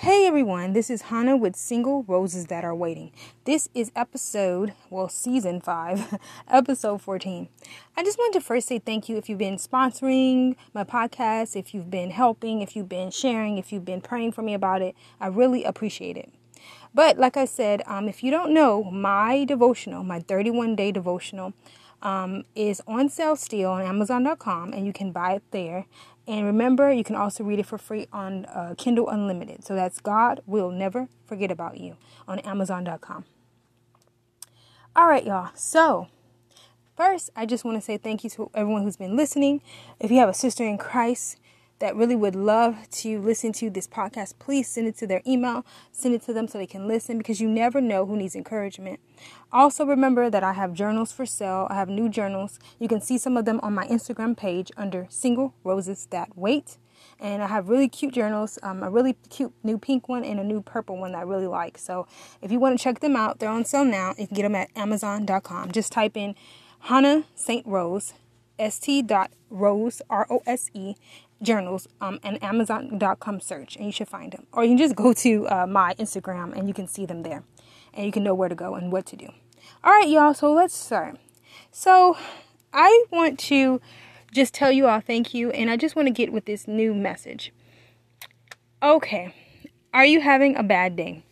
Hey everyone, this is Hannah with Single Roses That Are Waiting. This is episode, well, season 5, episode 14. I just wanted to first say thank you if you've been sponsoring my podcast, if you've been helping, if you've been sharing, if you've been praying for me about it. I really appreciate it. But like I said, um, if you don't know, my devotional, my 31 day devotional, um, is on sale still on Amazon.com, and you can buy it there. And remember, you can also read it for free on uh, Kindle Unlimited. So that's God Will Never Forget About You on Amazon.com. All right, y'all. So, first, I just want to say thank you to everyone who's been listening. If you have a sister in Christ, that really would love to listen to this podcast, please send it to their email, send it to them so they can listen because you never know who needs encouragement. Also, remember that I have journals for sale. I have new journals. You can see some of them on my Instagram page under Single Roses That Wait. And I have really cute journals, um, a really cute new pink one and a new purple one that I really like. So if you want to check them out, they're on sale now. You can get them at Amazon.com. Just type in Hannah St. Rose, St. Rose, R O S E, journals um, and amazon.com search and you should find them or you can just go to uh, my instagram and you can see them there and you can know where to go and what to do. All right y'all so let's start. So i want to just tell you all thank you and i just want to get with this new message. Okay are you having a bad day?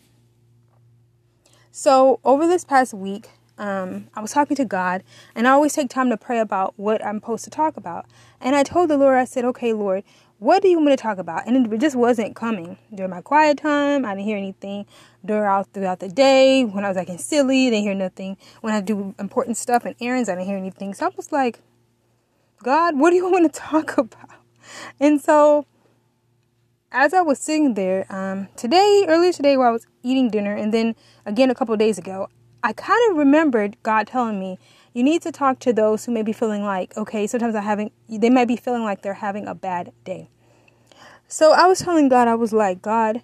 So over this past week um, I was talking to God, and I always take time to pray about what I'm supposed to talk about. And I told the Lord, I said, okay, Lord, what do you want me to talk about? And it just wasn't coming during my quiet time. I didn't hear anything throughout throughout the day. When I was acting silly, I didn't hear nothing. When I do important stuff and errands, I didn't hear anything. So I was like, God, what do you want to talk about? And so as I was sitting there, um, today, earlier today, while I was eating dinner, and then again a couple days ago, I kind of remembered God telling me, you need to talk to those who may be feeling like, okay, sometimes I'm having, they might be feeling like they're having a bad day. So I was telling God, I was like, God,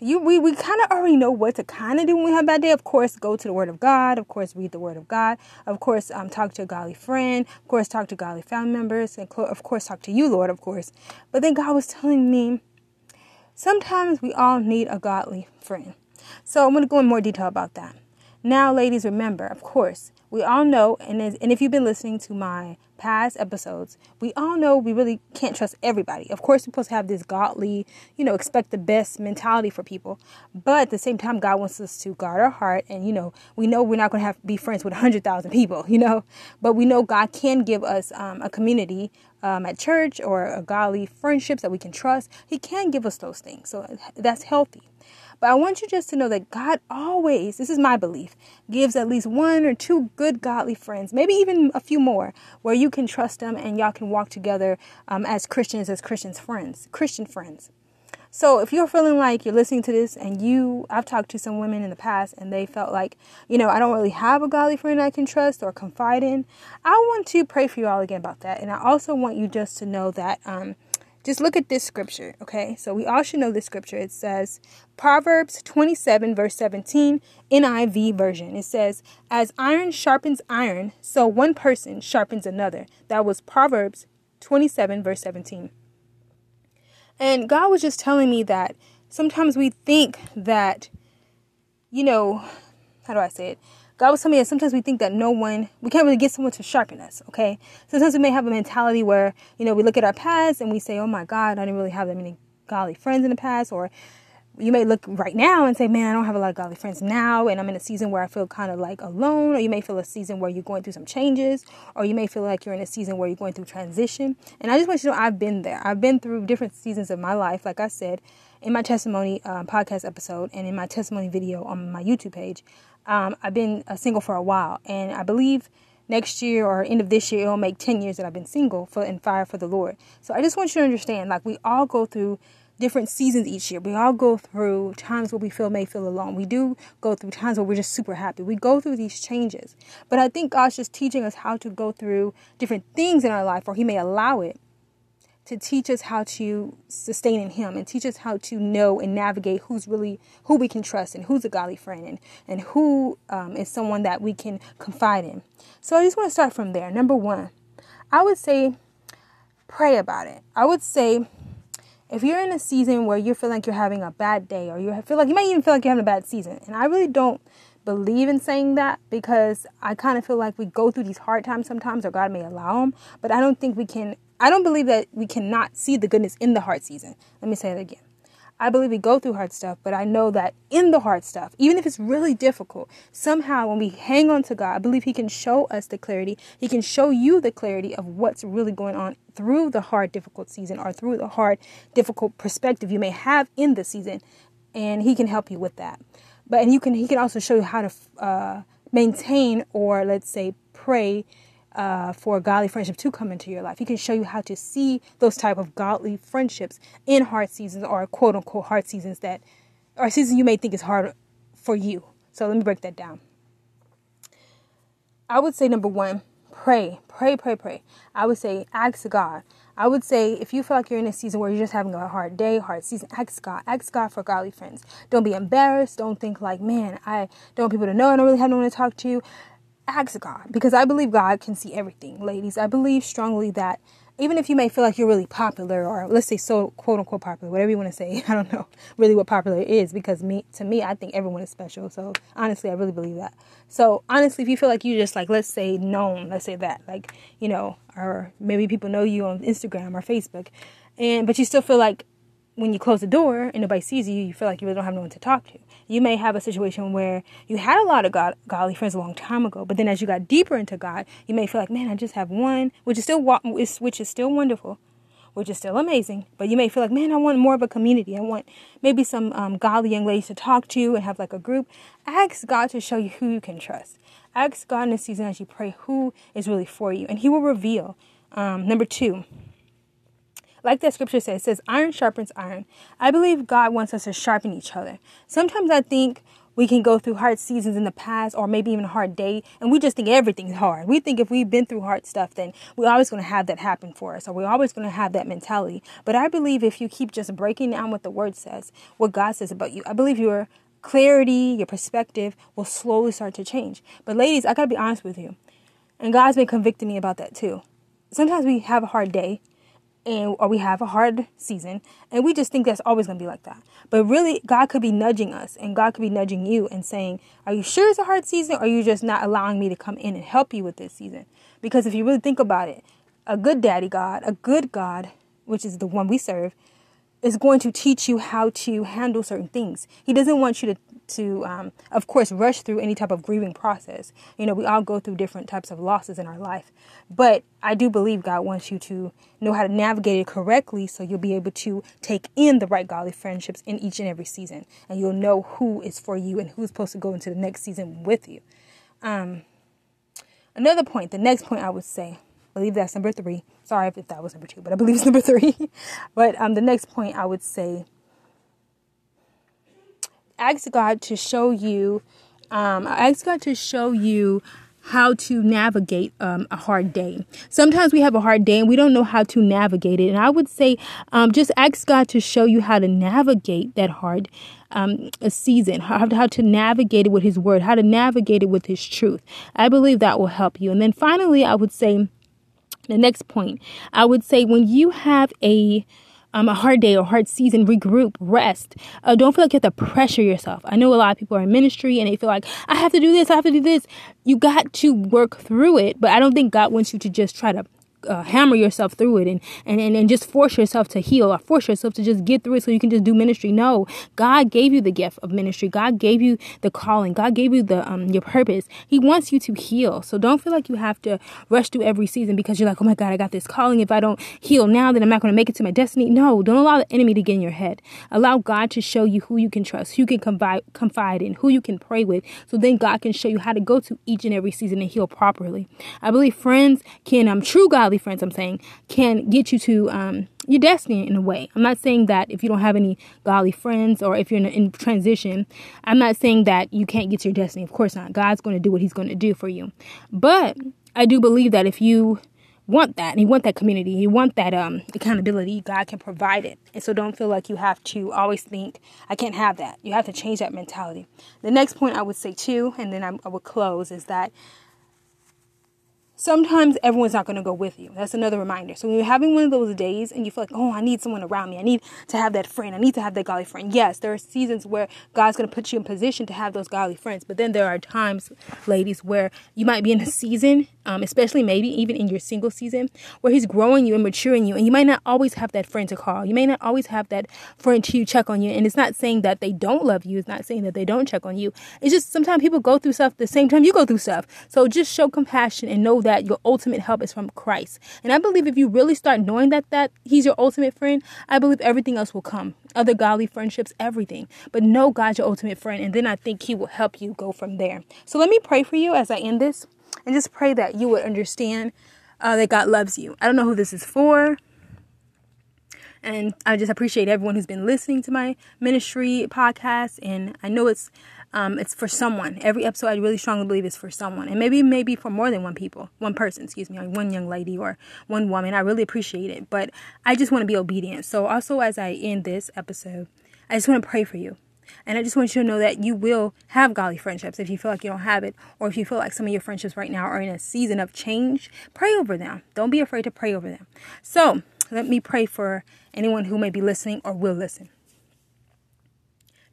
you we, we kind of already know what to kind of do when we have a bad day. Of course, go to the Word of God. Of course, read the Word of God. Of course, um, talk to a godly friend. Of course, talk to godly family members. And of course, talk to you, Lord, of course. But then God was telling me, sometimes we all need a godly friend. So I'm going to go in more detail about that. Now, ladies, remember, of course, we all know, and, and if you've been listening to my past episodes, we all know we really can't trust everybody. Of course, we're supposed to have this godly, you know, expect the best mentality for people. But at the same time, God wants us to guard our heart. And, you know, we know we're not going to have to be friends with 100,000 people, you know, but we know God can give us um, a community um, at church or a godly friendships that we can trust. He can give us those things. So that's healthy. But I want you just to know that God always, this is my belief, gives at least one or two good godly friends, maybe even a few more, where you can trust them and y'all can walk together um, as Christians, as Christians friends, Christian friends. So if you're feeling like you're listening to this and you, I've talked to some women in the past and they felt like, you know, I don't really have a godly friend I can trust or confide in. I want to pray for you all again about that. And I also want you just to know that, um, just look at this scripture, okay? So we all should know this scripture. It says, Proverbs 27, verse 17, NIV version. It says, As iron sharpens iron, so one person sharpens another. That was Proverbs 27, verse 17. And God was just telling me that sometimes we think that, you know, how do I say it? God was telling me that sometimes we think that no one, we can't really get someone to sharpen us, okay? Sometimes we may have a mentality where, you know, we look at our past and we say, oh my God, I didn't really have that many godly friends in the past. Or you may look right now and say, man, I don't have a lot of godly friends now. And I'm in a season where I feel kind of like alone. Or you may feel a season where you're going through some changes. Or you may feel like you're in a season where you're going through transition. And I just want you to know I've been there. I've been through different seasons of my life. Like I said, in my testimony um, podcast episode and in my testimony video on my YouTube page, um, I've been uh, single for a while, and I believe next year or end of this year it'll make 10 years that I've been single for and fire for the Lord. So I just want you to understand like we all go through different seasons each year. We all go through times where we feel may feel alone. We do go through times where we're just super happy. We go through these changes. But I think God's just teaching us how to go through different things in our life or he may allow it to teach us how to sustain in him and teach us how to know and navigate who's really who we can trust and who's a godly friend and, and who um, is someone that we can confide in. So i just want to start from there. Number one i would say pray about it. I would say if you're in a season where you feel like you're having a bad day or you feel like you might even feel like you're having a bad season and i really don't believe in saying that because i kind of feel like we go through these hard times sometimes or god may allow them but i don't think we can i don't believe that we cannot see the goodness in the hard season let me say it again I believe we go through hard stuff, but I know that in the hard stuff, even if it's really difficult, somehow when we hang on to God, I believe He can show us the clarity. He can show you the clarity of what's really going on through the hard, difficult season or through the hard, difficult perspective you may have in the season. And He can help you with that. But and you can He can also show you how to uh, maintain or let's say pray uh, for godly friendship to come into your life. He can show you how to see those type of godly friendships in hard seasons or quote unquote hard seasons that are seasons you may think is hard for you. So let me break that down. I would say number one, pray, pray, pray, pray. I would say ask God. I would say if you feel like you're in a season where you're just having a hard day, hard season, ask God. Ask God for godly friends. Don't be embarrassed. Don't think like, man, I don't want people to know I don't really have no one to talk to ask God because I believe God can see everything, ladies. I believe strongly that even if you may feel like you're really popular or let's say so quote unquote popular, whatever you want to say, I don't know really what popular is because me to me I think everyone is special. So honestly I really believe that. So honestly if you feel like you just like let's say known, let's say that, like, you know, or maybe people know you on Instagram or Facebook and but you still feel like when you close the door and nobody sees you, you feel like you really don't have no one to talk to. You may have a situation where you had a lot of God, godly friends a long time ago, but then as you got deeper into God, you may feel like, man, I just have one, which is still which is still wonderful, which is still amazing. But you may feel like, man, I want more of a community. I want maybe some um, godly young ladies to talk to and have like a group. Ask God to show you who you can trust. Ask God in this season as you pray who is really for you, and He will reveal. Um, number two like that scripture says, it says iron sharpens iron. I believe God wants us to sharpen each other. Sometimes I think we can go through hard seasons in the past or maybe even a hard day and we just think everything's hard. We think if we've been through hard stuff, then we're always going to have that happen for us or we're always going to have that mentality. But I believe if you keep just breaking down what the word says, what God says about you, I believe your clarity, your perspective will slowly start to change. But ladies, I got to be honest with you. And God's been convicting me about that too. Sometimes we have a hard day and or we have a hard season and we just think that's always going to be like that. But really god could be nudging us and god could be nudging you and saying are you sure it's a hard season or are you just not allowing me to come in and help you with this season? Because if you really think about it a good daddy god a good god which is the one we serve is going to teach you how to handle certain things. He doesn't want you to to, um, of course, rush through any type of grieving process. You know, we all go through different types of losses in our life. But I do believe God wants you to know how to navigate it correctly so you'll be able to take in the right godly friendships in each and every season. And you'll know who is for you and who's supposed to go into the next season with you. Um, another point, the next point I would say, I believe that's number three. Sorry if that was number two, but I believe it's number three. but um, the next point I would say ask God to show you, um, ask God to show you how to navigate um, a hard day. Sometimes we have a hard day and we don't know how to navigate it. And I would say, um, just ask God to show you how to navigate that hard um, season, how, how to navigate it with His Word, how to navigate it with His truth. I believe that will help you. And then finally, I would say, the next point, I would say when you have a um, a hard day or hard season, regroup, rest. Uh, don't feel like you have to pressure yourself. I know a lot of people are in ministry and they feel like, I have to do this, I have to do this. You got to work through it, but I don't think God wants you to just try to uh, hammer yourself through it and, and, and, and just force yourself to heal or force yourself to just get through it so you can just do ministry. No, God gave you the gift of ministry. God gave you the calling. God gave you the um your purpose. He wants you to heal. So don't feel like you have to rush through every season because you're like, oh my God, I got this calling. If I don't heal now, then I'm not going to make it to my destiny. No, don't allow the enemy to get in your head. Allow God to show you who you can trust, who you can confide, confide in, who you can pray with. So then God can show you how to go to each and every season and heal properly. I believe friends can um true godly friends, I'm saying, can get you to um, your destiny in a way. I'm not saying that if you don't have any godly friends or if you're in, in transition, I'm not saying that you can't get to your destiny. Of course not. God's going to do what He's going to do for you. But I do believe that if you want that and you want that community, you want that um, accountability, God can provide it. And so don't feel like you have to always think, I can't have that. You have to change that mentality. The next point I would say too, and then I, I would close, is that sometimes everyone's not going to go with you. That's another reminder. So when you're having one of those days and you feel like, oh, I need someone around me. I need to have that friend. I need to have that godly friend. Yes, there are seasons where God's going to put you in position to have those godly friends. But then there are times, ladies, where you might be in a season, um, especially maybe even in your single season, where He's growing you and maturing you. And you might not always have that friend to call. You may not always have that friend to check on you. And it's not saying that they don't love you. It's not saying that they don't check on you. It's just sometimes people go through stuff the same time you go through stuff. So just show compassion and know that that your ultimate help is from Christ. And I believe if you really start knowing that that he's your ultimate friend, I believe everything else will come. Other godly friendships, everything. But know God's your ultimate friend and then I think he will help you go from there. So let me pray for you as I end this and just pray that you would understand uh, that God loves you. I don't know who this is for. And I just appreciate everyone who's been listening to my ministry podcast. And I know it's um, it's for someone. Every episode, I really strongly believe is for someone, and maybe maybe for more than one people, one person, excuse me, like one young lady or one woman. I really appreciate it, but I just want to be obedient. So also, as I end this episode, I just want to pray for you. And I just want you to know that you will have godly friendships if you feel like you don't have it, or if you feel like some of your friendships right now are in a season of change. Pray over them. Don't be afraid to pray over them. So, let me pray for anyone who may be listening or will listen.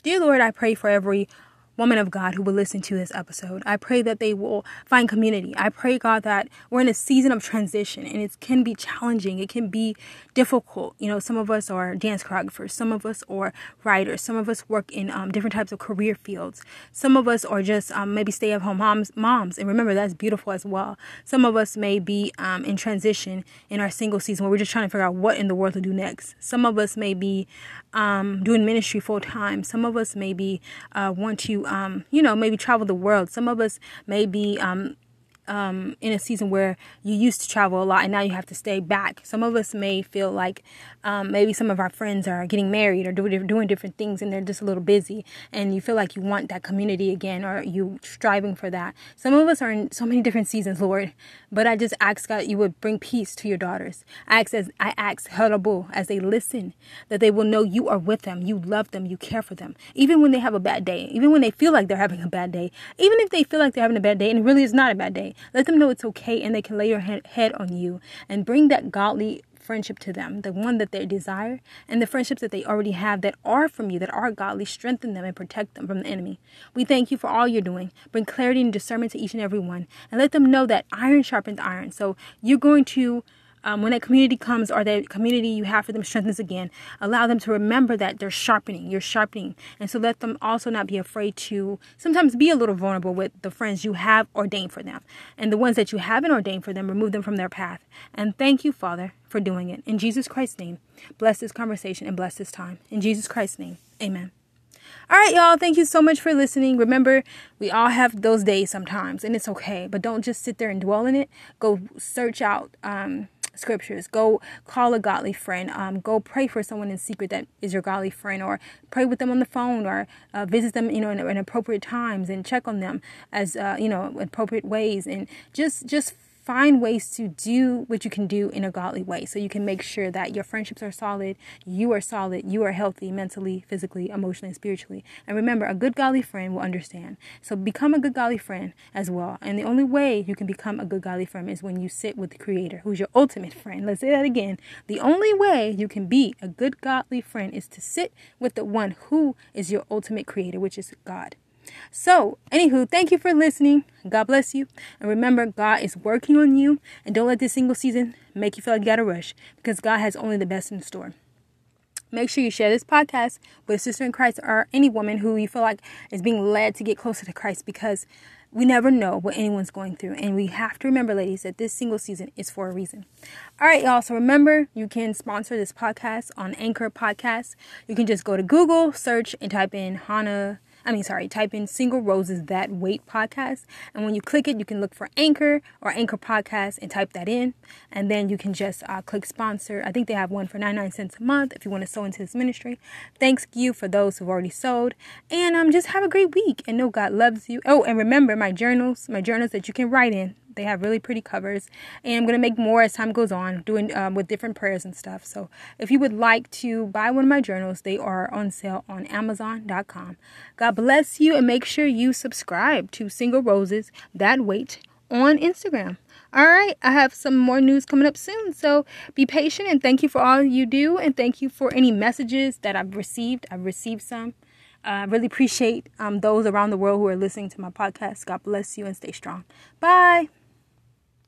Dear Lord, I pray for every woman of God who will listen to this episode. I pray that they will find community. I pray, God, that we're in a season of transition and it can be challenging. It can be difficult. You know, some of us are dance choreographers, some of us are writers, some of us work in um, different types of career fields, some of us are just um, maybe stay at home moms, moms. And remember, that's beautiful as well. Some of us may be um, in transition in our single season where we're just trying to figure out what in the world to do next. Some of us may be um, doing ministry full time. Some of us maybe uh, want to, um, you know, maybe travel the world. Some of us may be um, um, in a season where you used to travel a lot and now you have to stay back. Some of us may feel like um, maybe some of our friends are getting married or doing, different things and they're just a little busy and you feel like you want that community again or you striving for that. Some of us are in so many different seasons, Lord, but I just ask God you would bring peace to your daughters. I ask as I ask Harabu as they listen that they will know you are with them, you love them, you care for them, even when they have a bad day, even when they feel like they're having a bad day, even if they feel like they're having a bad day and it really is not a bad day. Let them know it's okay and they can lay your head on you and bring that godly friendship to them, the one that they desire, and the friendships that they already have that are from you, that are godly, strengthen them and protect them from the enemy. We thank you for all you're doing. Bring clarity and discernment to each and every one, and let them know that iron sharpens iron. So you're going to um, when that community comes or that community you have for them strengthens again, allow them to remember that they're sharpening, you're sharpening. And so let them also not be afraid to sometimes be a little vulnerable with the friends you have ordained for them. And the ones that you haven't ordained for them, remove them from their path. And thank you, Father, for doing it. In Jesus Christ's name, bless this conversation and bless this time. In Jesus Christ's name, amen. All right, y'all. Thank you so much for listening. Remember, we all have those days sometimes, and it's okay. But don't just sit there and dwell in it. Go search out um, scriptures. Go call a godly friend. Um, go pray for someone in secret that is your godly friend, or pray with them on the phone, or uh, visit them, you know, in, in, appropriate times and check on them as uh, you know appropriate ways, and just just find ways to do what you can do in a godly way so you can make sure that your friendships are solid, you are solid, you are healthy mentally, physically, emotionally, and spiritually. And remember, a good godly friend will understand. So become a good godly friend as well. And the only way you can become a good godly friend is when you sit with the Creator, who's your ultimate friend. Let's say that again. The only way you can be a good godly friend is to sit with the one who is your ultimate creator, which is God. So, anywho, thank you for listening. God bless you. And remember, God is working on you. And don't let this single season make you feel like you gotta rush because God has only the best in store. Make sure you share this podcast with a sister in Christ or any woman who you feel like is being led to get closer to Christ because we never know what anyone's going through. And we have to remember, ladies, that this single season is for a reason. All right, y'all. So remember, you can sponsor this podcast on Anchor Podcast. You can just go to Google, search, and type in Hannah I mean, sorry, type in Single Roses That Wait podcast. And when you click it, you can look for Anchor or Anchor Podcast and type that in. And then you can just uh, click sponsor. I think they have one for 99 cents a month if you want to sow into this ministry. Thanks you for those who've already sowed. And um, just have a great week and know God loves you. Oh, and remember my journals, my journals that you can write in they have really pretty covers, and I'm gonna make more as time goes on, doing um, with different prayers and stuff. So if you would like to buy one of my journals, they are on sale on Amazon.com. God bless you, and make sure you subscribe to Single Roses That Wait on Instagram. All right, I have some more news coming up soon. So be patient and thank you for all you do. And thank you for any messages that I've received. I've received some. Uh, I really appreciate um, those around the world who are listening to my podcast. God bless you and stay strong. Bye.